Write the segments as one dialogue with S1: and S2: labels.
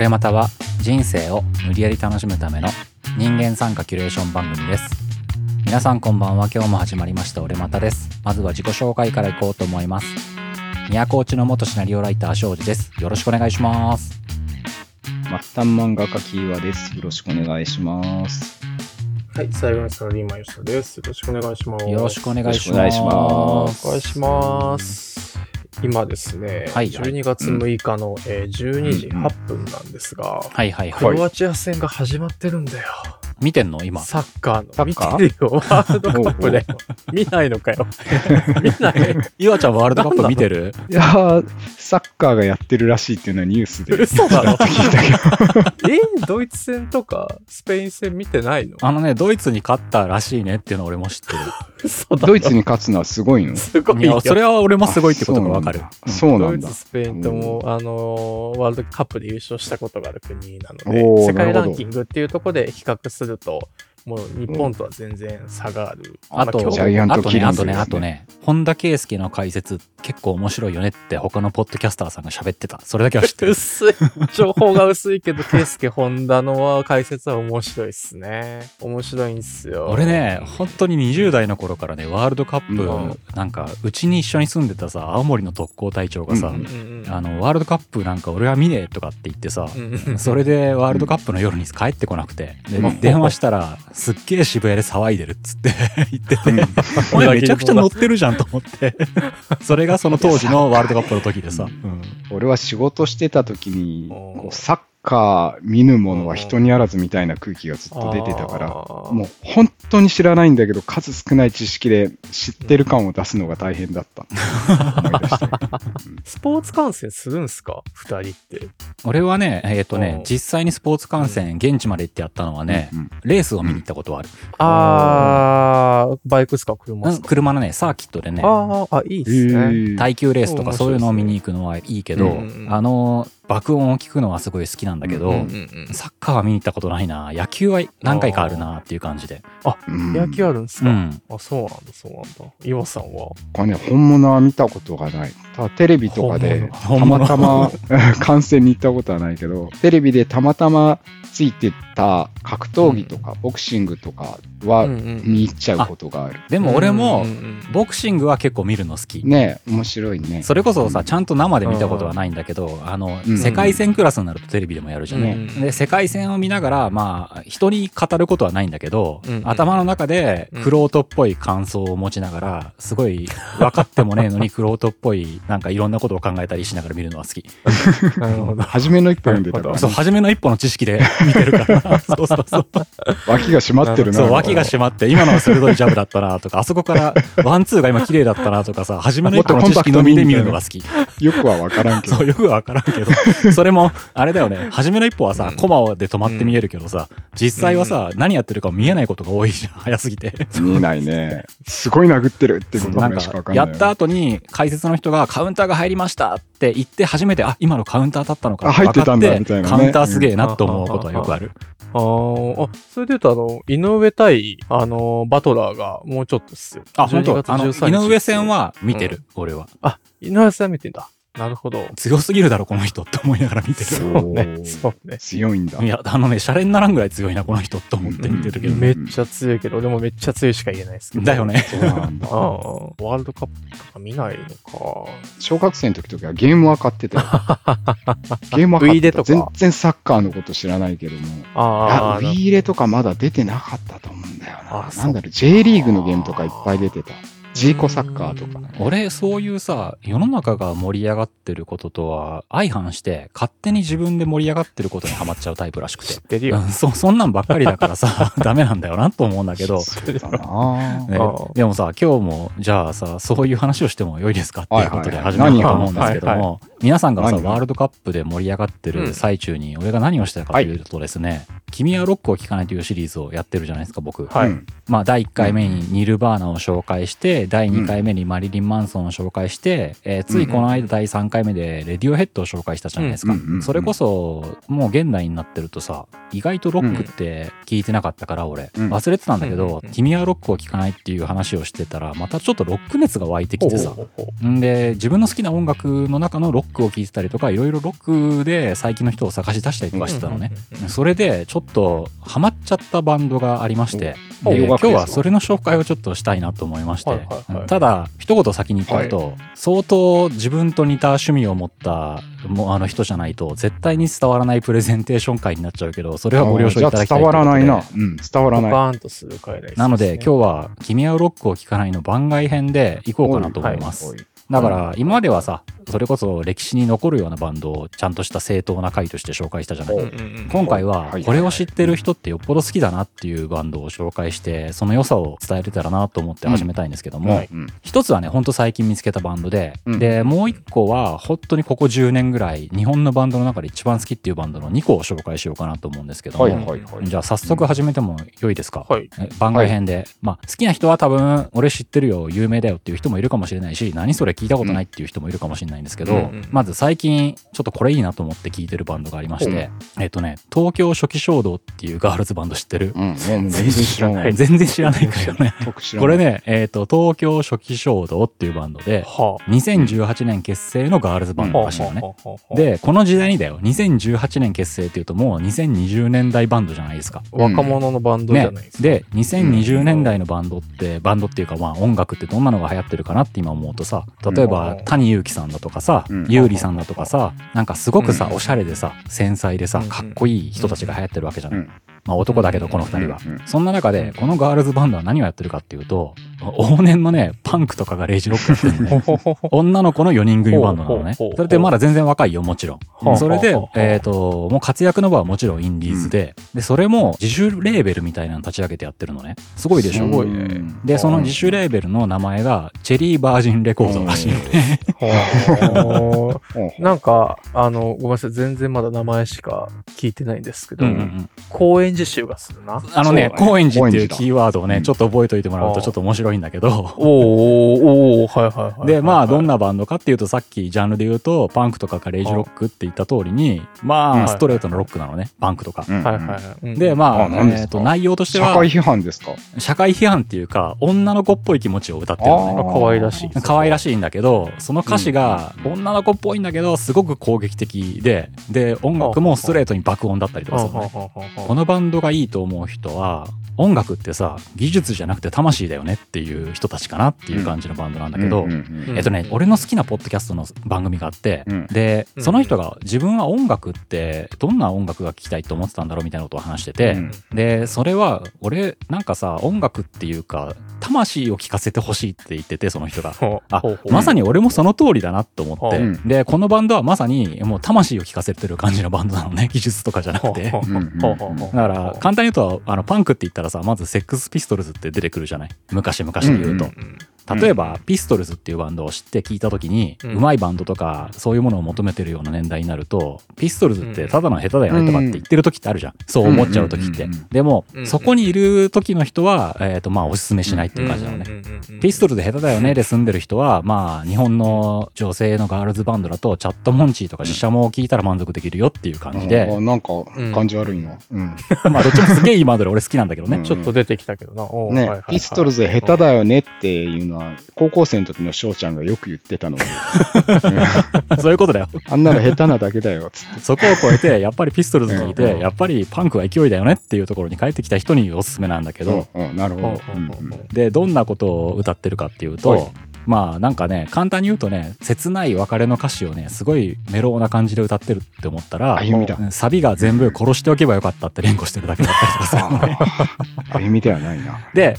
S1: 俺または人生を無理やり楽しむための人間参加キュレーション番組です皆さんこんばんは今日も始まりました俺またですまずは自己紹介からいこうと思います宮古内の元シナリオライター庄司ですよろしくお願いします
S2: 末端漫画家キーワです。よろしくお願いします。
S3: はい、最後にサラリーマン吉田です。よろしくお願いします。
S1: よろしくお願いし
S2: よろしくお願いし
S1: ます
S3: お願いします。今ですね、
S1: はいはい。
S3: 12月6日の、えー12時
S2: うん
S3: 8分なんですが、
S1: はいはい
S3: ク
S1: はい。
S3: ロアチア戦が始まってるんだよ。
S1: 見てんの？今
S3: サッカーの。見
S2: サッカー？
S3: てるよ。ワールドカップだよ。見ないのかよ。見ない。
S1: 岩ちゃんワールドカップ見てる？
S2: いやー、サッカーがやってるらしいっていうのはニュースで
S3: 嘘だろ
S2: 聞いたけど。
S3: えドイツ戦とかスペイン戦見てないの？
S1: あのねドイツに勝ったらしいねっていうの俺も知ってる
S3: 嘘だろ
S2: ドイツに勝つのはすごいの？
S3: すごい
S1: や。それは俺もすごいってことがわかる
S2: そうなんだ。
S3: ドイツ、スペインとも、あのーワールドカップで優勝したことがある国なの
S2: お
S3: で、
S2: ー
S3: 世界ランキングっていうところで比較すると、もう日本とは全然差がある。
S1: あと、
S3: まあ
S2: ジャイアント
S1: あとね、
S2: キリング
S1: あとね、あとね、本田圭佑の解説結構面白いよねって他のポッドキャスターさんが喋ってた。それだけは知ってる。
S3: 薄い。情報が薄いけど、ケイスケ・ホンダのは解説は面白いっすね。面白いんすよ。
S1: 俺ね、本当に20代の頃からね、ワールドカップ、
S3: うん
S1: なんか、うちに一緒に住んでたさ、青森の特攻隊長がさ、
S2: うん
S3: うんうんうん、
S1: あの、ワールドカップなんか俺は見ねえとかって言ってさ、
S3: うんうん
S1: それでワールドカップの夜に帰ってこなくて、で
S2: うん
S1: 電話したら、すっげえ渋谷で騒いでるっつって 言ってて、
S2: うん。
S1: 俺めちゃくちゃ乗ってるじゃんと思って、それがその当時のワールドカップの時でさ、うん。
S2: 俺は仕事してた時に、こうサッカー見ぬ者は人にあらずみたいな空気がずっと出てたから、もう本当に知らないんだけど、数少ない知識で知ってる感を出すのが大変だった。
S3: スポーツ観戦するんすか？二人って。
S1: 俺はね、えっ、とね
S3: う、ん。
S1: 実際にスポーツ観戦、現地まで行ってやったのはね、
S2: うん
S1: レースを見に行ったことはある。
S3: あー、バイクっすか？車っ
S1: うん
S3: すか、
S1: 車のね、サーキットでね、
S3: ああ、あ、いいっすね。
S1: 耐久レースとかそういうのを見に行くのはいいけど、
S3: うん
S1: あの、爆音を聞くのはすごい好きなんだけど、
S2: うん
S3: うんうん
S1: サッカーは見に行ったことないな。野球は何回かあるなっていう感じで。
S2: うん
S3: 野球あるんすか、
S1: うん。
S3: あ、そうなんだ、そうなんだ。岩さんは？
S2: これね、本物は見たことがない。ただテレビとかで、たまたま 観戦に行ったことはないけど、テレビでたまたまついてた格闘技とかボクシングとかは
S3: うんうん
S2: 見入っちゃうことがある。
S1: でも俺も
S3: うん、うん
S1: ボクシングは結構見るの好き。
S2: ね面白いね。
S1: それこそさ、
S2: うん
S1: ちゃんと生で見たことはないんだけど、あの、
S2: うん
S1: 世界戦クラスになるとテレビでもやるじゃん。
S3: うん
S1: で、世界戦を見ながら、まあ、人に語ることはないんだけど、
S3: うん
S1: 頭の中で、クロートっぽい感想を持ちながら、すごい、分かってもねえのに、クロートっぽい、なんかいろんなことを考えたりしながら見るのは好き。
S3: なるほど。
S2: 初めの一歩読んでたから、
S1: そう、
S2: ね、
S1: 初めの一歩の知識で見てるから。そうそうそう。
S2: 脇が締まってるな。
S1: そう、脇が締まって、今のは鋭いジャブだったなとか、あそこから、ワンツーが今綺麗だったなとかさ、初めの一歩の知識のみで見るのが好き。
S2: よくはわからんけど
S1: そ。う、よくわからんけど、それも、あれだよね、初めの一歩はさ
S3: う、ん
S1: コマで止まって見えるけどさ、実際はさ、何やってるか見えないことが多いじゃん、早すぎて。
S2: 見えないね。すごい殴ってるってこと
S1: なん
S2: かわか
S1: か、
S2: んないよね。
S1: やった後に、解説の人がカウンターが入りましたって言って、初めて、あ、今のカウンターだったのか
S2: あ入ってたんだみたいなね
S1: カウンターすげえなと思うことはよくある。
S3: あーあ、それで言うと、あの、井上対、あの、バトラーがもうちょっとっすよ。
S1: あ、本当
S3: ？12月
S1: あの、
S3: 13日
S1: 井上戦は見てる、俺は。
S3: あ、井上戦見てんだ。なるほど。
S1: 強すぎるだろ、この人って思いながら見て
S3: そ
S1: る。
S3: うね。そうね。
S2: 強いんだ。
S1: いや、あのね、シャレにならんぐらい強いな、この人って思って見てるけど。
S2: うん
S3: めっちゃ強いけど、でもめっちゃ強いしか言えないですけど。
S1: だよ。ね。
S2: そうなんだ
S3: ああ、ワールドカップとか見ないの
S2: 小学生の時とかゲームは買ってたよ。ゲームは買ってた。全然サッカーのこと知らないけども。
S3: か。ああ、
S2: あ、ウィーレとかまだ出てなかったと思うんだよ
S3: あ
S2: な。なんだろう、J リーグのゲームとかいっぱい出てた。ジーコサッカーとか。
S1: 俺、そういうさ、世の中が盛り上がってることとは相反して、勝手に自分で盛り上がってることにハマっちゃうタイプらしくて
S3: 知。ってるよ。
S1: うん、そ、そんなんばっかりだからさ、ダメなんだよなと思うんだけど。
S2: そうだな
S1: ねでもさ、今日も、じゃあさ、そういう話をしても良いですかっていうことで始めようと思うんですけど
S3: 何
S1: も、皆さんがさ、ワールドカップで盛り上がってる最中に、俺が何をしたかというとですね、君はロックを聴かないというシリーズをやってるじゃないですか、僕。
S3: はい。
S2: うん。
S1: まあ、第1回目にニルバーナを紹介して、第2回目にマリリン・マンソンを紹介して、えーついこの間第3回目でレディオヘッドを紹介したじゃないですか。それこそ、もう現代になってるとさ、意外とロックって聞いてなかったから、俺。
S2: うん。
S1: 忘れてたんだけ
S3: うん。
S1: ど
S3: うん、
S1: 君はロックを聴かないっていう話をしてたら、またちょっとロック熱が湧いてきてさ。んで、自分の好きな音楽の中のロックを聴いてたりとかいろいろロックで最近の人を探し出したりとかしてたのね、それでちょっとハマっちゃったバンドがありまして、
S2: お洋
S1: で今日はそれの紹介をちょっとしたいなと思いまして、
S3: はいはいはい
S1: ただ一言先に言っておくと、相当自分と似た趣味を持ったもうあの人じゃないと絶対に伝わらないプレゼンテーション会になっちゃうけどそれはご了承いただきたい
S2: じゃあ伝わらないな
S1: とう
S2: ん、伝わら
S3: ポ
S2: ない。
S3: カーンとする回ですね
S1: なので今日は「君はロックを聴かない」の番外編でいこうかなと思います、だから今まではさそれこそ歴史に残るようなバンドをちゃんとした正当な回として紹介したじゃない。今回は
S2: はい。
S1: これを知ってる人ってよっぽど好きだなっていうバンドを紹介してその良さを伝えれたらなと思って始めたいんですけども、一つはねほんと最近見つけたバンドで、
S2: うん。
S1: でもう一個は本当にここ10年ぐらい日本のバンドの中で一番好きっていうバンドの2個を紹介しようかなと思うんですけども、
S2: はいはいはい。
S1: じゃあ早速始めても良いですか、番外編で、まあ好きな人は多分俺知ってるよ有名だよっていう人もいるかもしれないし何それ聞いたことないっていう人もいるかもしれないんですけど、
S3: うんうん
S1: まず最近ちょっとこれいいなと思って聞いてるバンドがありまして、えっとね東京初期衝動っていうガールズバンド知ってる、
S2: うん、全然知らない。
S1: 全然知らないからよね。これね、えっ、と、東京初期衝動っていうバンドで、
S3: は
S1: 2018年結成のガールズバン
S3: あ
S1: ドらしいのね。
S3: はあはあはあ
S1: で、この時代にだよ、2018年結成っていうともう2020年代バンドじゃないですか。
S3: 若者のバンドじゃ
S1: ね
S3: ないです、か。
S1: で、2020年代のバンドって、バンドっていうかまあ音楽ってどんなのが流行ってるかなって今思うとさ、例えば
S3: うん
S1: 谷祐希さんだとかさ
S2: うん、
S1: 優里さんだとかさ、なんかすごくさ、
S3: うん。
S1: おしゃれでさ、繊細でさ
S3: う、ん。
S1: かっこいい人たちが流行ってるわけじゃない。
S2: うん
S1: まあ男だけどこの二人は。
S2: うんうん。
S1: そんな中で、このガールズバンドは何をやってるかっていうと、往年のね、パンクとかがレイジロックやってるのね。女の子の4人組バンドなのね。
S3: ほうほうほうほ。う
S1: それでまだ全然若いよ、もちろん。
S3: はあ
S1: それでえっと、もう活躍の場はもちろんインディーズで、で、それも自主レーベルみたいなの立ち上げてやってるのね。すごいでしょ？
S3: すごいね。
S2: うん。
S1: で、その自主レーベルの名前が、チェリーバージンレコードらしいの
S3: なんか、あの、ごめんなさい、全然まだ名前しか聞いてないんですけど、
S1: うんうんうん。
S3: 高円寺集がするな。
S1: あのね、高円寺っていうキーワードをね、
S2: うん。
S1: ちょっと覚えといてもらうとちょっと面白いんだけど、
S3: おーおーおーはいはいはいはい。
S1: で、まあ、どん
S3: な、
S1: なバンドかっていうと、さっきジャンルで言うと、パンクとかかレイジロックって言った通りに、ま
S2: うん。
S1: あ、ストレートのロックなのね、パンクとか。
S2: うん
S3: はいはいはい。うん。
S1: で、まあ、えっと、内容としては、
S2: 社会批判ですか？
S1: 社会批判っていうか、女の子っぽい気持ちを歌ってるのね。
S3: あ可愛らしい
S1: 可愛らしいんだけど、その歌詞が女の子っぽいんだけど、すごく攻撃的で、で、音楽もストレートに爆音だったりとかするのね。このバンンドがいいと思う人は、音楽ってさ、技術じゃなくて魂だよねっていう人たちかなっていう感じのバンドなんだけど、えっとね、俺の好きなポッドキャストの番組があって、
S2: うん。
S1: で、
S3: うん
S1: その人が自分は音楽ってどんな音楽が聴きたいと思ってたんだろうみたいなことを話してて、
S2: うん。
S1: で、それは俺なんかさ、音楽っていうか、魂を聴かせてほしいって言ってて、その人が。あまさに俺もその通りだなと思って、
S2: うん。
S1: で、このバンドはまさにもう魂を聴かせてる感じのバンドなのね、技術とかじゃなくて。だから、簡単に言うと、あの、パンクって言ったらさ、まずセックスピストルズって出てくるじゃない？昔々で言うと。
S2: うん
S3: うん
S1: 例えば、ピストルズっていうバンドを知って聞いた時に、
S3: う
S1: うんまいバンドとか、そういうものを求めてるような年代になると、ピストルズってただの下手だよねとかって言ってる時ってあるじゃん。そう思っちゃう時って。でもそこにいる時の人は、えっと、まあ、おすすめしないっていう感じなのね。ピストルズ下手だよねで住んでる人は、まあ、日本の女性のガールズバンドだと、チャットモンチーとかシシャモを聞いたら満足できるよっていう感じ
S2: あ
S1: で、
S2: なんか感じ悪いな。うん。
S1: まあ、どっちもすげえいいバンドで俺好きなんだけどね。
S2: うん。
S3: ちょっと出てきたけどな。
S2: ねピストルズ下手だよねっていうのは、高校生の時の翔ちゃんがよく言ってたので、
S1: そういうことだよ。
S2: あんなの下手なだけだよ、つって。
S1: そこを超えて、やっぱりピストルズ聞い
S2: うん
S1: て、やっぱりパンクは勢いだよねっていうところに帰ってきた人におすすめなんだけど、
S2: うんうんなるほど。
S1: で、どんなことを歌ってるかっていう
S2: はい
S1: と、まあなんかね、簡単に言うとね、切ない別れの歌詞をね、すごいメローな感じで歌ってるって思ったら、
S2: 歩みだ。
S1: うんサビが全部殺しておけばよかったって連呼してるだけだったりとかするのね。
S2: あ 歩みではないな。
S1: で、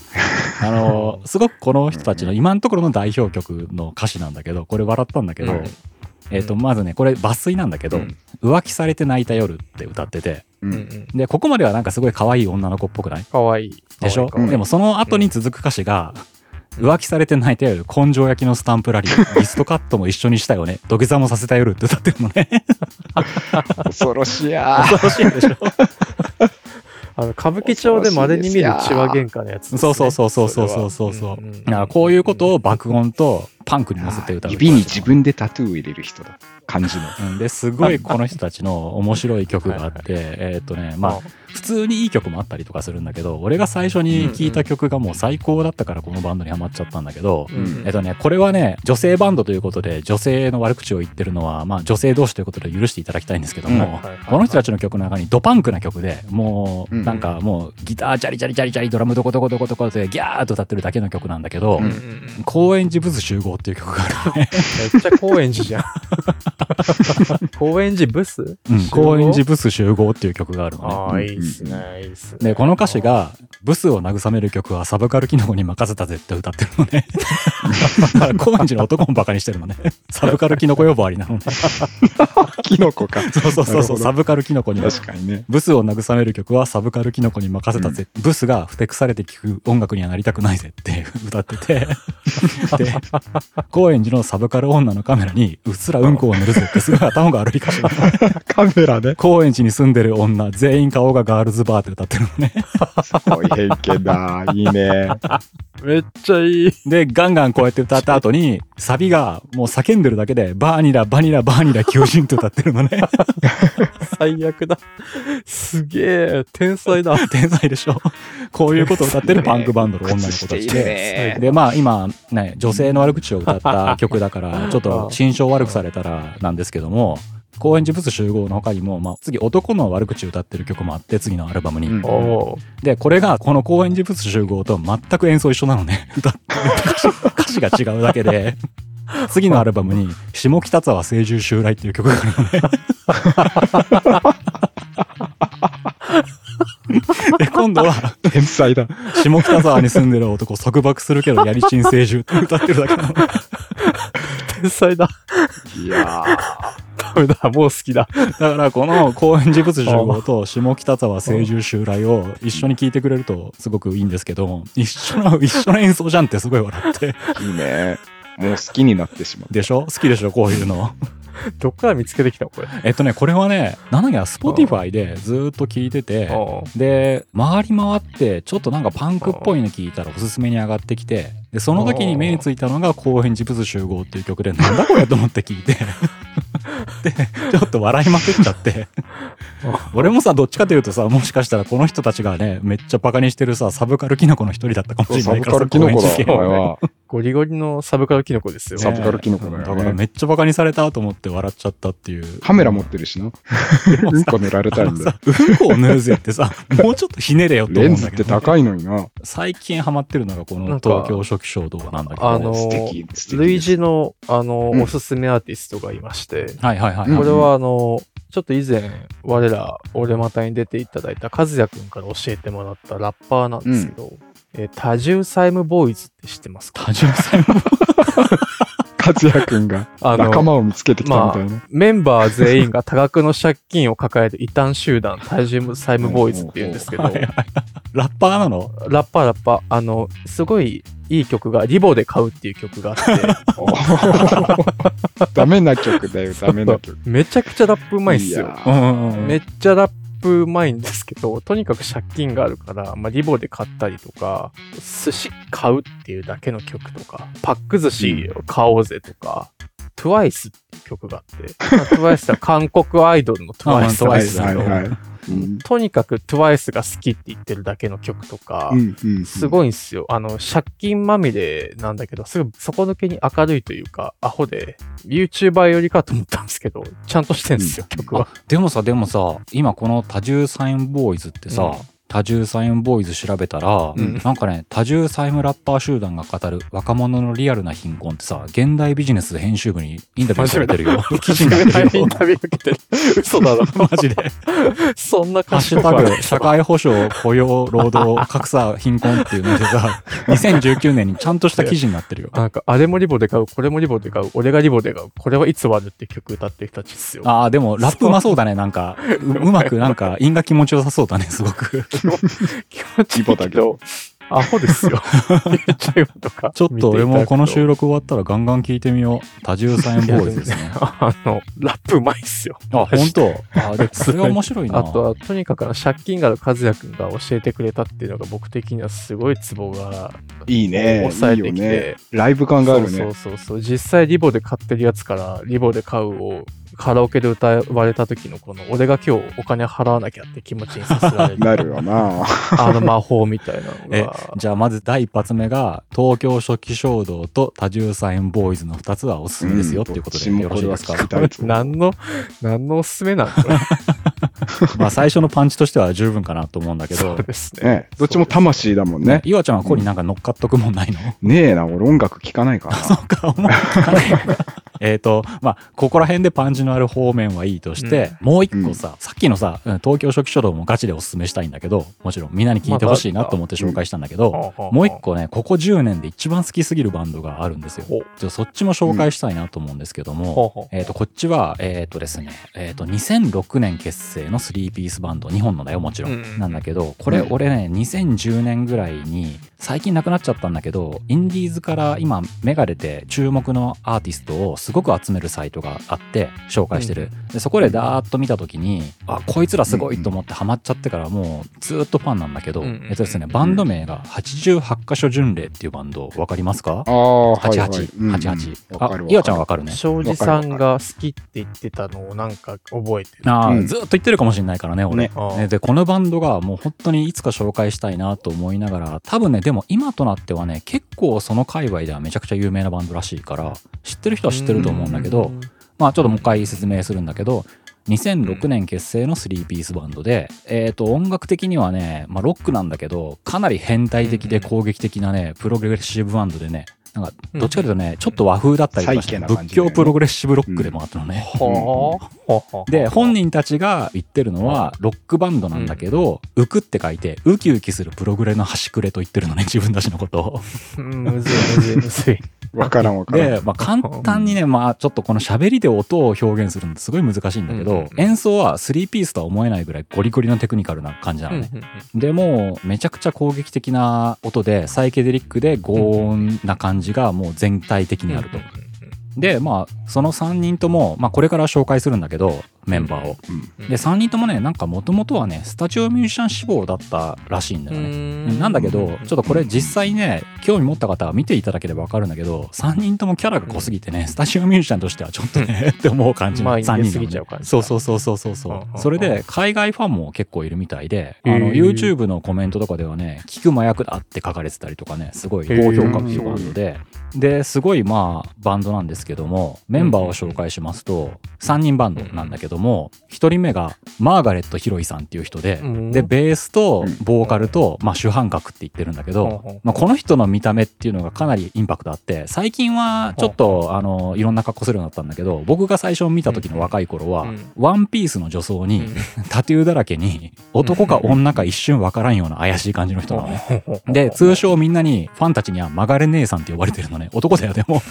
S1: あのすごくこの人たちの今のところの代表曲の歌詞なんだけど、これ笑ったんだけど、
S3: うん
S1: えっ、と、まずね、これ抜粋なんだけど、
S3: うん
S1: 浮気されて泣いた夜って歌ってて、
S2: う
S3: うん
S1: で、ここまではなんかすごい可愛い女の子っぽくない？
S3: かわいい。
S1: でしょ、でもその後に続く歌詞が、浮気されて泣いた夜、根性焼きのスタンプラリー、リストカットも一緒にしたよね、土下座もさせた夜って歌ってるのね。
S2: 恐ろしや。
S1: 恐ろしいでしょ
S3: あの、歌舞伎町でまでに見る血は喧嘩のやつね、
S1: そうそうそうそうそうそうそうそう。
S3: んん
S1: だからこういうことを爆音とパンクに乗せて歌う。
S2: 指に自分でタトゥーを入れる人だ。感じの。
S1: うんですごいこの人たちの面白い曲があって、えーっとね、まあ、普通にいい曲もあったりとかするんだけど、俺が最初に聴いた曲がもう最高だったからこのバンドにハマっちゃったんだけど、
S3: うん。
S1: えっとね、これはね、女性バンドということで、女性の悪口を言ってるのは、まあ女性同士ということで許していただきたいんですけども、この人たちの曲の中にドパンクな曲で、もう、
S2: うん。
S1: なんかもうギタージャリジャリジャリジャリ、ドラムどこどこどこどこでギャーっと歌ってるだけの曲なんだけど、高円寺ブス集合っていう曲があるのね。
S3: めっちゃ高円寺じゃん。高円寺ブス？
S1: うん、高円寺ブス集合っていう曲があるのね。
S3: っすね、いいっすね。
S1: で、この歌詞が、ブスを慰める曲はサブカルキノコに任せたぜって歌ってるのね。だから高円寺の男もバカにしてるのね。サブカルキノコ呼ばわりなのね。
S2: キノコか。
S1: そうそうそうそう、サブカルキノコに。
S2: 確かにね。
S1: ブスを慰める曲はサブカルキノコに任せたぜ。ブスがふてくされて聴く音楽にはなりたくないぜって歌ってて。で、高円寺のサブカル女のカメラにうっすらうんこを塗るぜってすごい頭が悪い歌詞なの
S2: カメラで。
S1: 高円寺に住んでる女全員顔がガールズバーって歌ってるのね。
S2: すごい偏見だ。いいね。
S3: めっちゃいい。
S1: で、ガンガンこうやって歌った後に、サビがもう叫んでるだけで、バーニラ、バニラ、バーニラ、求人って歌ってるのね。
S3: 最悪だ。すげえ、天才だ。
S1: 天才でしょ。こういうことを歌ってるパンクバンドの女の子たちで。
S2: ね
S1: で、まあ今、ね、女性の悪口を歌った曲だから、ちょっと心象悪くされたらなんですけども、高円寺ブス集合の他にも、まあ次男の悪口を歌ってる曲もあって、次のアルバムに。
S2: うん
S1: で、これがこの高円寺ブス集合と全く演奏一緒なのね。歌歌詞歌詞が違うだけで。次のアルバムに、下北沢清獣襲来っていう曲があるのね。で、今度は、
S2: 天才だ。
S1: 下北沢に住んでる男束縛するけどやりちん清獣って歌ってるだけなの。
S3: 天才だ。
S2: いや
S3: ダメだ、もう好きだ。
S1: だからこの高円寺ブス集合と下北沢性獣襲来を一緒に聴いてくれるとすごくいいんですけど、一緒の、一緒の演奏じゃんってすごい笑って。
S2: ー、いいね。もう好きになってしまう。
S1: でしょ？好きでしょ？こういうの。
S3: どっから見つけてきたのこれ？
S1: えっとね、これはね、なんや、 Spotify でずーっと聞いてて、
S3: お
S1: で、回り回って、ちょっとなんかパンクっぽいの聞いたらおすすめに上がってきて、で、その時に目についたのが高円寺ブス集合っていう曲で、なんだこれと思って聞いて、で、ちょっと笑いまくっちゃって、俺もさ、どっちかというとさ、もしかしたらこの人たちがね、めっちゃバカにしてるさ、サブカルキノコの一人だったかもしれ
S2: サブ
S1: ないからさ、
S2: カルキノコだ、
S1: 高円寺系
S2: お前は。
S3: ゴリゴリのサブカルキノコですよ。
S2: サブカルキノコだよね
S1: だからめっちゃバカにされたと思って笑っちゃったっていう。
S2: カメラ持ってるしな。うんこ塗られたんだよ。
S1: うんこを塗るぜってさ、もうちょっとひねれよって思
S2: レンズって
S1: うんだけど。
S2: 高いのにな。
S1: 最近ハマってるのがこの東京初期衝動なんだけど。
S3: あの類似の、あの、
S2: うん
S3: おすすめアーティストがいまして、
S1: はいはいはい。
S2: うん
S3: これはあの、ちょっと以前、我ら、俺またに出ていただいた和也くんから教えてもらったラッパーなんですけど、えー多重債務ボーイズって知ってますか？
S1: 多重債務。
S2: 和也くんが
S3: あの
S2: 仲間を見つけてきたみたいな。
S3: メンバー全員が多額の借金を抱える異端集団、多重債務ボーイズって言うんですけど、
S1: はいはい。ラッパーなの？
S3: ラッパーラッパー、あの、すごいいい曲が、リボで買うっていう曲があって、
S2: ダメな曲だよ、ダメな曲。
S3: めちゃくちゃラップうまいっすよ。
S2: や
S1: うんうんうん。
S3: めっちゃラップうまいんですけど、とにかく借金があるから、まあ、リボで買ったりとか、寿司買うっていうだけの曲とか、パック寿司を買おうぜとか、TWICE っていう曲があって、まあ TWICE は韓国アイドルの TWICE
S1: あ
S3: なん
S2: はい
S3: ですけ。
S2: うん
S3: とにかく TWICE が好きって言ってるだけの曲とか、
S2: うんうん
S3: すごいんすよ。あの、借金まみれなんだけど、すごい底抜けに明るいというか、アホで、YouTuber よりかと思ったんですけど、ちゃんとしてんすよ、曲は。
S1: でもさ、でもさ、今この多重債務ボーイズってさ、
S3: うん
S1: 多重債務ボーイズ調べたら、
S3: うん
S1: なんかね、多重債務ラッパー集団が語る若者のリアルな貧困ってさ、現代ビジネス編集部にインタビューされてるよ。記事になってるよ
S3: イン。タビュー受けてる。嘘だろ。
S1: マジで。
S3: そんな
S1: ハッシュタグ、社会保障、雇用、労働、格差、貧困っていうのでさ、2019年にちゃんとした記事になってるよ。
S3: なんか、あれもリボで買う、これもリボで買う、俺がリボで買う、これはいつ終わるって曲歌ってる人たちですよ。
S1: ああ、でも、ラップうまそうだね、なんか。ううまく、なんか、韻が気持ちよさそうだね、すごく。
S3: 気持ちいいけど、アホですよ。YouTube とか。
S1: ちょっと俺もこの収
S3: 録
S1: 録終わったらガンガン聞いてみよう。多重サインボーイズですね。
S3: あの、ラップうまいっすよ。
S1: あ、本当？あ、で、それは面白いな。
S3: あとは、とにかく借金がある和也くんが教えてくれたっていうのが僕的にはすごいツボが
S2: いいね。
S3: 抑えてき
S2: いいよね
S3: て。
S2: ライブ感があるね。
S3: そうそうそうそう。実際リボで買ってるやつから、リボで買うをカラオケで歌われた時のこの、俺が今日お金払わなきゃって気持ちにさせられる。
S2: なるよな。
S3: あの魔法みたいな
S1: え
S3: のが。
S1: じゃあまず第一発目が東京初期衝動と多重サインボーイズの2つはおすすめですよっていうことで
S2: うん
S1: よろしいですか？
S3: 何の、何のおすすめなのこれ？
S1: まあ最初のパンチとしては十分かなと思うんだけど。
S3: そうですね。
S2: ね。どっちも魂だもんね。
S1: 岩ちゃんはここになんか乗っかっとくもんないの、
S2: ねえな、俺音楽聴かないから。な。
S1: か、思いつかない。えっと、まあ、ここら辺でパンチのある方面はいいとして、もう一個さ、さっきのさ、うん東京初期書道もガチでおすすめしたいんだけど、もちろんみんなに聞いてほしいなと思って紹介したんだけど、もう一個ね、ここ10年で一番好きすぎるバンドがあるんですよ。
S3: ほう。
S1: ちょそっちも紹介したいなと思うんですけども、えっ、と、こっちは、えっ、とですね、えっ、と、2006年結成の3ピースバンド、日本のだよ、もちろん。
S3: うん
S1: なんだけど、これ、
S2: うん
S1: 俺ね、2010年ぐらいに、最近亡くなっちゃったんだけど、インディーズから今、芽が出て、注目のアーティストをすごく集めるサイトがあって、紹介してる。でそこでダーッと見たときに、あ、こいつらすごいと思ってハマっちゃってから、もうずーっとファンなんだけど、えっとですね、バンド名が88箇所巡礼っていうバンド、わかりますか？
S2: ああ、はいはい。
S1: 88、
S2: うんうん
S1: 88。あ
S2: わかる、
S1: 岩ちゃんわかるね。
S3: 庄司さんが好きって言ってたのをなんか覚えてる。
S1: あずっと言ってるかもしれないからね、俺。
S2: ね。
S1: で、このバンドがもう本当にいつか紹介したいなと思いながら、多分ね、でも今となってはね、結構その界隈ではめちゃくちゃ有名なバンドらしいから、知ってる人は知ってると思うんだけど、まあちょっともう一回説明するんだけど、2006年結成の3ピースバンドで、えっ、と、音楽的にはね、まあロックなんだけど、かなり変態的で攻撃的なね、プログレッシブバンドでね、なんか、どっちかというとね、ちょっと和風だったりとかして、
S2: サイケな感
S1: 仏教プログレッシブロックでもあったのね。で、本人たちが言ってるのは、ロックバンドなんだけど、浮くって書いて、ウキウキするプログレの端くれと言ってるのね、自分たちのことを。
S3: うんむずいむずいむずい。
S2: わからんわからん。
S1: で、まあ、簡単にね、まあ、ちょっとこの喋りで音を表現するのってすごい難しいんだけど、
S3: うん
S1: 演奏は3ピースとは思えないぐらいゴリゴリのテクニカルな感じなのね。でもうめちゃくちゃ攻撃的な音でサイケデリックで強音な感じがもう全体的にあると。でまあその3人とも、まあ、これから紹介するんだけどメンバーを。
S2: うん
S1: で3人ともねなんかもともとはねスタジオミュージシャン志望だったらしいんだよね。なんだけどちょっとこれ実際ね興味持った方は見ていただければ分かるんだけど3人ともキャラが濃すぎてねスタジオミュージシャンとしてはちょっとねって思う感じの
S3: まあ
S1: 3人な
S3: ぎちゃう感じ
S1: そうそうそうそうそうそれで海外ファンも結構いるみたいであの YouTube のコメントとかではね聞く麻薬だって書かれてたりとかねすごい高評価のバンドでですごいまあバンドなんですけどもメンバーを紹介しますと3人バンドなんだけども1人目がマーガレット・ヒロイさんっていう人で
S3: うん。
S1: でベースとボーカルと、まあ、主犯格って言ってるんだけ
S3: うん。
S1: ど、まあ、この人の見た目っていうのがかなりインパクトあって最近はちょっとあのいろんな格好するようになったんだけど僕が最初見た時の若い頃は、
S3: うん。
S1: ワンピースの女装に、
S3: うん。
S1: タトゥーだらけに男か女か一瞬わからんような怪しい感じの人なのね。で通称みんなにファンたちには曲がれ姉さんって呼ばれてるのね。男だよでも。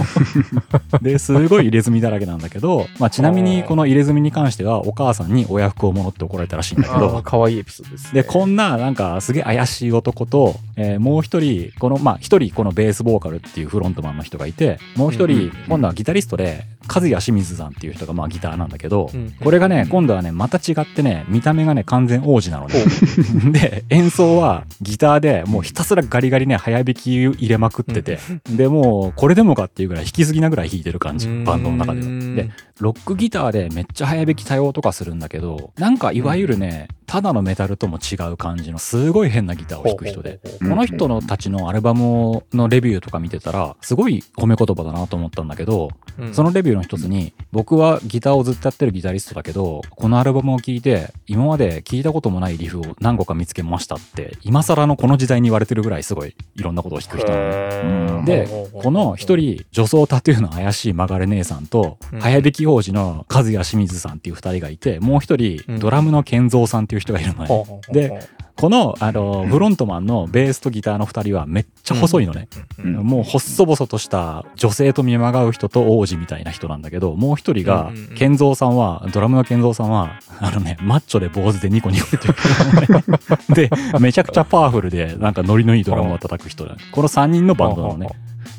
S1: ですごい入れ墨だらけなんだけど、まあ、ちなみにこの入れ墨に関してはお母さんに親服をもろって怒られたらしいんだけ
S3: あ
S1: ど
S3: あ、かわいいエピソードですね。
S1: で、こんな、なんか、すげえ怪しい男と、えーもう一人、この、まあ、一人、このベースボーカルっていうフロントマンの人がいて、もう一人今度はギタリストで、和也清水さんっていう人が、まあ、ギターなんだけど
S3: うん、
S1: これがね、今度はね、また違ってね、見た目がね、完全王子なのね。で、演奏はギターで、もうひたすらガリガリね、早弾き入れまくってて、で、もう、これでもかっていうぐらい弾きすぎなぐらい弾いてる感じ、バンドの中では。で、ロックギターでめっちゃ早弾き多用とかするんだけど、なんかいわゆるね、ただのメタルとも違う感じのすごい変なギターを弾く人で。
S2: うん
S1: この人のたちのアルバムのレビューとか見てたら、すごい褒め言葉だなと思ったんだけど、そのレビューの一つに、僕はギターをずっとやってるギタリストだけど、このアルバムを聴いて、今まで聞いたこともないリフを何個か見つけましたって、今更のこの時代に言われてるぐらいすごいいろんなことを弾く人なで、この一人、女装タトゥーの怪しい曲がれ姉さんと、
S3: うん。
S1: 早弾き王子の和也清水さんっていう二人がいて、もう一人、
S3: うん。
S1: ドラムの健三さんっていう人がいるのね。で、この、あの、フロントマンのベースとギターの2人はめっちゃ細いのね。もう細々とした女性と見まがう人と王子みたいな人なんだけど、もう一人が健三さんは、ドラムの健三さんは、あのね、マッチョで坊主でニコニコっていうのね。で、めちゃくちゃパワフルで、なんかノリのいいドラムを叩く人だ。この3人のバンドなのね。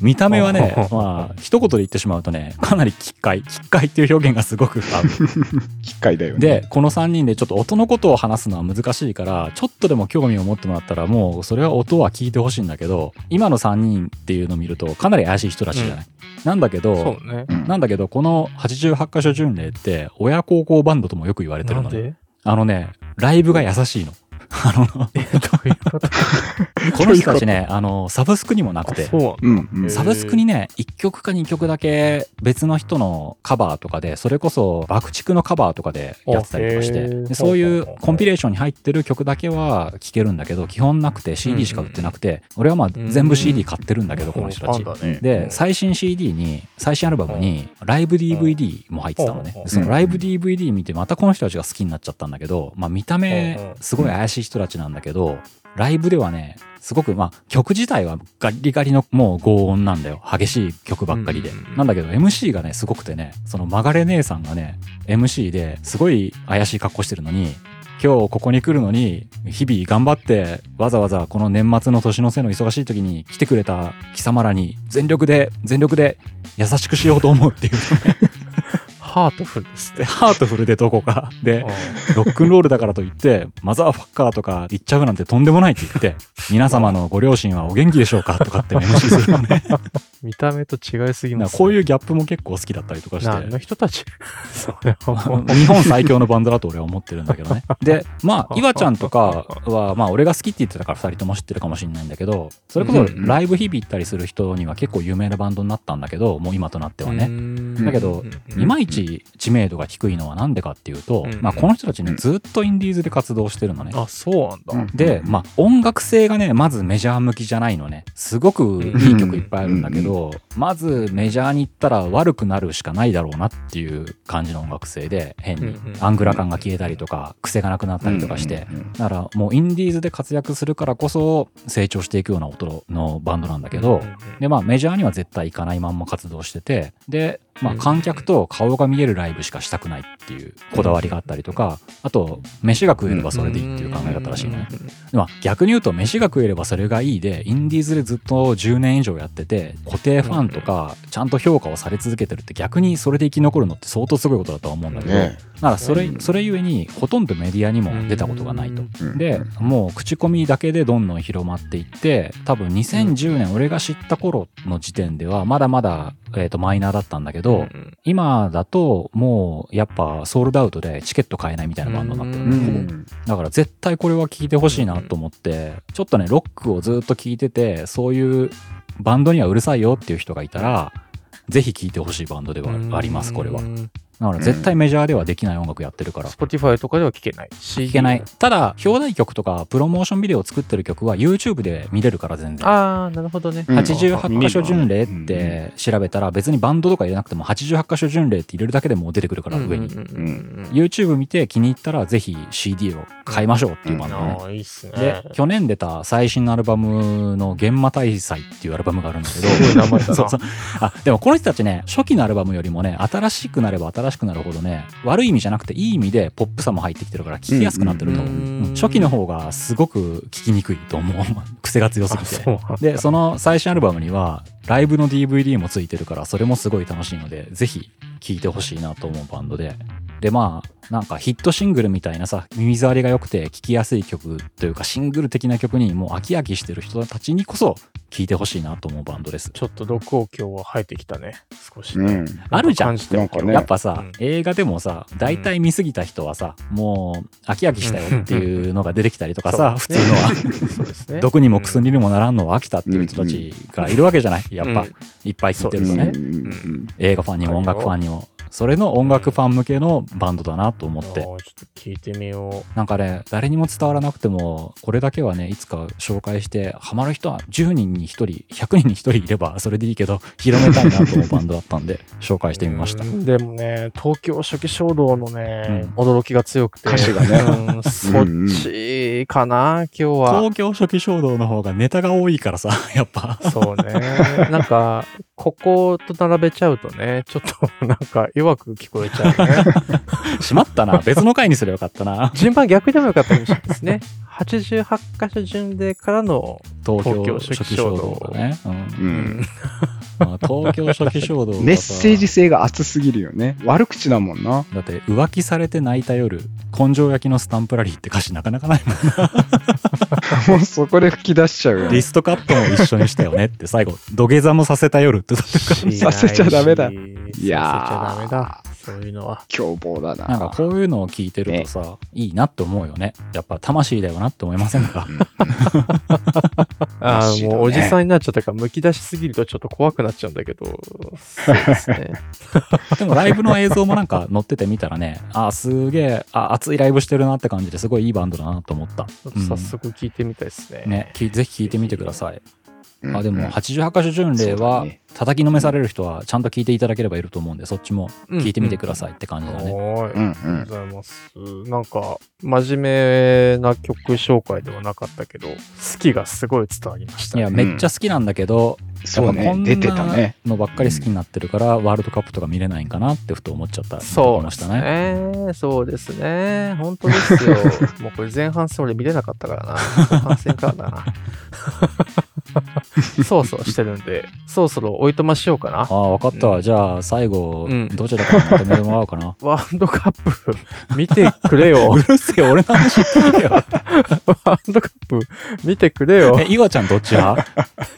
S1: 見た目はね、まあ、一言で言ってしまうとね、かなり奇怪。奇怪っていう表現がすごく合う。
S2: 機械だよね。
S1: で、この3人でちょっと音のことを話すのは難しいから、ちょっとでも興味を持ってもらったら、もうそれは音は聞いてほしいんだけど、今の3人っていうのを見ると、かなり怪しい人たちじゃない？なんだけ
S3: そ
S1: ど、
S3: うね。
S2: うん
S1: なんだけど、この88箇所巡礼って、親孝行バンドともよく言われてるの
S3: で？
S1: あのね、ライブが優しいの。あの、
S3: え、どういうこと？
S1: この人たちね、あの、サブスクにもなくて。
S3: う。
S2: うん
S1: サブスクにね、1曲か2曲だけ別の人のカバーとかで、それこそ爆竹のカバーとかでやってたりとかして、そういうコンピレーションに入ってる曲だけは聴けるんだけど、基本なくて CD しか売ってなくて、俺はまあ全部 CD 買ってるんだけど、この人たち。で、最新 CD に、最新アルバムに、ライブ DVD も入ってたのね。そのライブ DVD 見て、またこの人たちが好きになっちゃったんだけど、まあ見た目、すごい怪しい人たちなんだけど、ライブではね、すごく、まあ曲自体はガリガリのもう轟音なんだよ。激しい曲ばっかりで
S3: うんうんうん。
S1: なんだけど MC がね、すごくてね、その曲がれ姉さんがね、MC ですごい怪しい格好してるのに、今日ここに来るのに、日々頑張って、わざわざこの年末の年の瀬の忙しい時に来てくれた貴様らに、全力で、全力で優しくしようと思うっていう、
S3: ハートフルです
S1: で
S3: ね。
S1: ハートフルでどこか。で、ロックンロールだからといって、マザーファッカーとか言っちゃうなんてとんでもないって言って、皆様のご両親はお元気でしょうかとかって MC するのね。
S3: 見た目と違いすぎます、
S1: なんかこういうギャップも結構好きだったりとかして。
S3: 何の人たち
S1: 日本最強のバンドだと俺は思ってるんだけどね。で、まあ、岩ちゃんとかは、まあ、俺が好きって言ってたから二人とも知ってるかもしれないんだけど、それこそライブ日々行ったりする人には結構有名なバンドになったんだけど、もう今となってはね。
S3: ね
S1: だけど、いまいち知名度が低いのはなんでかっていうと
S3: うん、
S1: まあ、この人たちね、ずっとインディーズで活動してるのね。
S3: あ、そうなんだ。
S1: で、まあ、音楽性がね、まずメジャー向きじゃないのね。すごくいい曲いっぱいあるんだけど、まずメジャーに行ったら悪くなるしかないだろうなっていう感じの音楽性で、変に。
S3: うんうん
S1: アングラ感が消えたりとか、癖がなくなったりとかして、
S2: うんうんうん。
S1: だからもうインディーズで活躍するからこそ成長していくような音のバンドなんだけど、でまあメジャーには絶対行かないまんま活動しててでまあ観客と顔が見えるライブしかしたくないっていうこだわりがあったりとかあと飯が食えればそれでいいっていう考え方らしいのね。まあ逆に言うと飯が食えればそれがいいでインディーズでずっと10年以上やってて固定ファンとかちゃんと評価をされ続けてるって逆にそれで生き残るのって相当すごいことだとは思うんだけど、
S2: ね
S1: だからそれ
S2: うん。
S1: それゆえにほとんどメディアにも出たことがないと。
S2: うん。
S1: でもう口コミだけでどんどん広まっていって多分2010年俺が知った頃の時点ではまだまだ、えー、とマイナーだったんだけど、今だともうやっぱソールドアウトでチケット買えないみたいなバンドになってる、
S3: う
S1: ほぼ
S2: ん。
S1: だから絶対これは聴いてほしいなと思ってちょっとねロックをずっと聴いててそういうバンドにはうるさいよっていう人がいたらぜひ聴いてほしいバンドではありますこれはだから絶対メジャーではできない音楽やってるから
S3: Spotify とかでは聞けないし。
S1: 聞けない。ただ、表題曲とかプロモーションビデオを作ってる曲は YouTube で見れるから全然。
S3: ああ、なるほどね。
S2: うん
S1: 88箇所巡礼って調べたら別にバンドとか入れなくても88箇所巡礼って入れるだけでもう出てくるから上に。YouTube 見て気に入ったらぜひ CD を買いましょうっていうバンドね。
S3: ああ、いいっすね。
S1: で、去年出た最新のアルバムの玄馬大祭っていうアルバムがあるんだけど、
S3: すごい名前だな
S1: そうそう。あ、でもこの人たちね、初期のアルバムよりもね、新しくなれば新しくなるほどね、悪い意味じゃなくていい意味でポップさも入ってきてるから聴きやすくなってると思う。
S3: うん
S1: うん初期の方がすごく聴きにくいと思う。癖が強すぎ
S3: あ
S1: て。で、その最新アルバムには、ライブの DVD もついてるから、それもすごい楽しいので、ぜひ聴いてほしいなと思うバンドで。で、まあ、なんかヒットシングルみたいなさ、耳障りが良くて聴きやすい曲というか、シングル的な曲にもう飽き飽きしてる人たちにこそ聴いてほしいなと思うバンドです。
S3: ちょっと毒王今日は生えてきたね。少し。
S2: うん
S1: あるじゃん
S2: んかね
S1: やっぱさ、
S3: うん
S1: 映画でもさ、大体見すぎた人はさ、もう飽き飽きしたよっていうのが出てきたりとかさ、普通のは。
S3: そうですね。
S1: 毒にも薬にもならんのは飽きたっていう人たちがいるわけじゃない？やっぱ、
S3: うん
S1: いっぱい聞いてるとね。映画ファンにも音楽ファンにも。それの音楽ファン向けのバンドだなと思って
S3: ちょっと聞いてみよ
S1: なんかね誰にも伝わらなくてもこれだけはねいつか紹介してハマる人は10人に1人100人に1人いればそれでいいけど広めたいなと思うバンドだったんで 紹介
S3: う。
S1: してみました
S3: うんでもね、東京初期衝動のね、驚きが強くて。
S2: 歌詞がね
S3: うん、そっちかな、今日は。
S1: 東京初期衝動の方がネタが多いからさ やっぱ
S3: そうね。なんか、ここと並べちゃうとね、ちょっとなんか弱く聞こえちゃうね。
S1: しまったな。別の回にすればよかったな。
S3: 順番逆でもよかったかもしれないですね。88箇所順でからの、
S1: 東京初期衝動。だね、うん。
S2: うん。
S1: まあ、東京初期衝動
S2: メッセージ性が熱すぎるよね。悪口だもんな。
S1: だって浮気されて泣いた夜根性焼きのスタンプラリーって歌詞なかなかないもん
S2: もうそこで吹き出しちゃうよね。
S1: リストカットも一緒にしたよねって最後。土下座もさせた夜って
S2: させちゃダメだ
S3: い
S2: やー
S3: させちゃダメだ。そういうのは。
S2: 凶暴だな。
S1: なんかこういうのを聞いてるとさ、いいなって思うよねやっぱ魂だよなって思いませんか
S3: ああ、もうおじさんになっちゃったから、むき出しすぎるとちょっと怖くなっちゃうんだけど、そうですね。
S1: でもライブの映像もなんか載っててみたらねああすげえあ熱いライブしてるなって感じですごいいいバンドだなと思った、うん
S3: 早速聞いてみたいですね。
S1: ねぜひ聞いてみてください
S2: うん
S1: あでも88箇所巡礼は叩きのめされる人はちゃんと聞いていただければいると思うんでそっちも聞いてみてくださいって感じだね、
S3: はい。
S2: うん
S3: ありがとうございます。なんか、真面目な曲紹介ではなかったけど、好きがすごい伝わりましたね。
S1: いやめっちゃ好きなんだけど、
S2: そう
S1: やっぱこん、
S2: ね出てた
S1: な
S2: ね。
S1: のばっかり好きになってるから、ワールドカップとか見れないんかなってふと思っちゃった
S3: そうです
S1: ましたね
S3: ね。そうですね。本当ですよ。もうこれ前半戦俺見れなかったからな。後半戦からだな。そうそうしてるんで、そろそろおいとましようかな。
S1: ああ分かったわ、じゃあ最後、
S3: うん
S1: どちらかにまとめてもらおうかな
S3: ワールドカップ見てくれよ。
S1: うるせえ俺の話聞いてよ
S3: ワールドカップ見てくれよ
S1: え。岩ちゃんどっち派？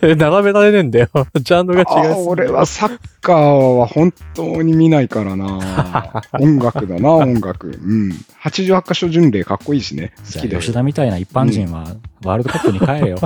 S3: え並べられねえんだよ。ジャンルが違いすぎる
S2: あ俺はサッカーは本当に見ないからな。音楽だな、音楽。うん。88箇所巡礼かっこいいしね。好きだよ。
S1: 吉田みたいな一般人はワールドカップに帰れよ、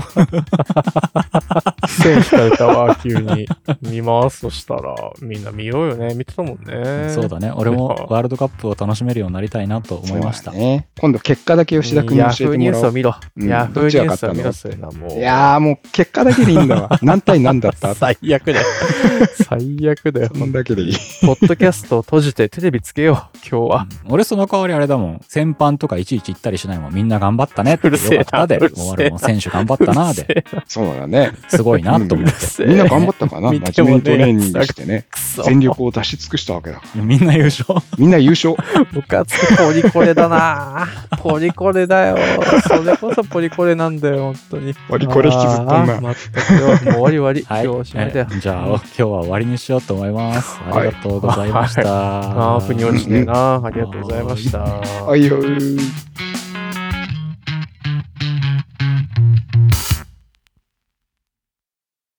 S3: 線引かれたわ、急に。見ます。そしたら、みんな見ようよね。見てたもんね。
S1: そうだね俺もワールドカップを楽しめるようになりたいなと思いました、
S2: そうだね。今度結果だけ吉田君に
S3: ヤ
S2: 教え
S3: フーニュー
S2: てもらおう。
S3: スを見ろ。
S2: うん
S3: ヤフーニュースを見ろ、そうい
S2: やーもう結果だけでいいんだわ。何対何だった？
S3: 最悪だよ。最悪だよ。
S2: そんだけでいい。
S3: ポッドキャストを閉じてテレビつけよう、今日は。
S1: 俺その代わりあれだもん先般とかいちいち行ったりしないもんみんな頑張ったねって
S3: うるせえな
S1: よかったで終わるもん選手頑張ったなで
S2: そうだね。
S1: すごいなと思って
S2: みんな頑張ったかな？真面目にトレーニングしてね。全力を出し尽くしたわけだ。
S1: みんな優勝？
S2: みんな優勝。
S3: ムカつくポリコレだなポリコレだよ。それこそポリコレなんだよ、本当に。
S2: ポリコレ引きずっとんな
S3: あー全くよ。もう終わり終わり。
S1: はい、
S3: 今日
S1: じゃあ今日は終わりにしようと思います。ありがとうございました。
S3: あー、腑に落ちねえな。ありがとうございました。
S2: はいよー。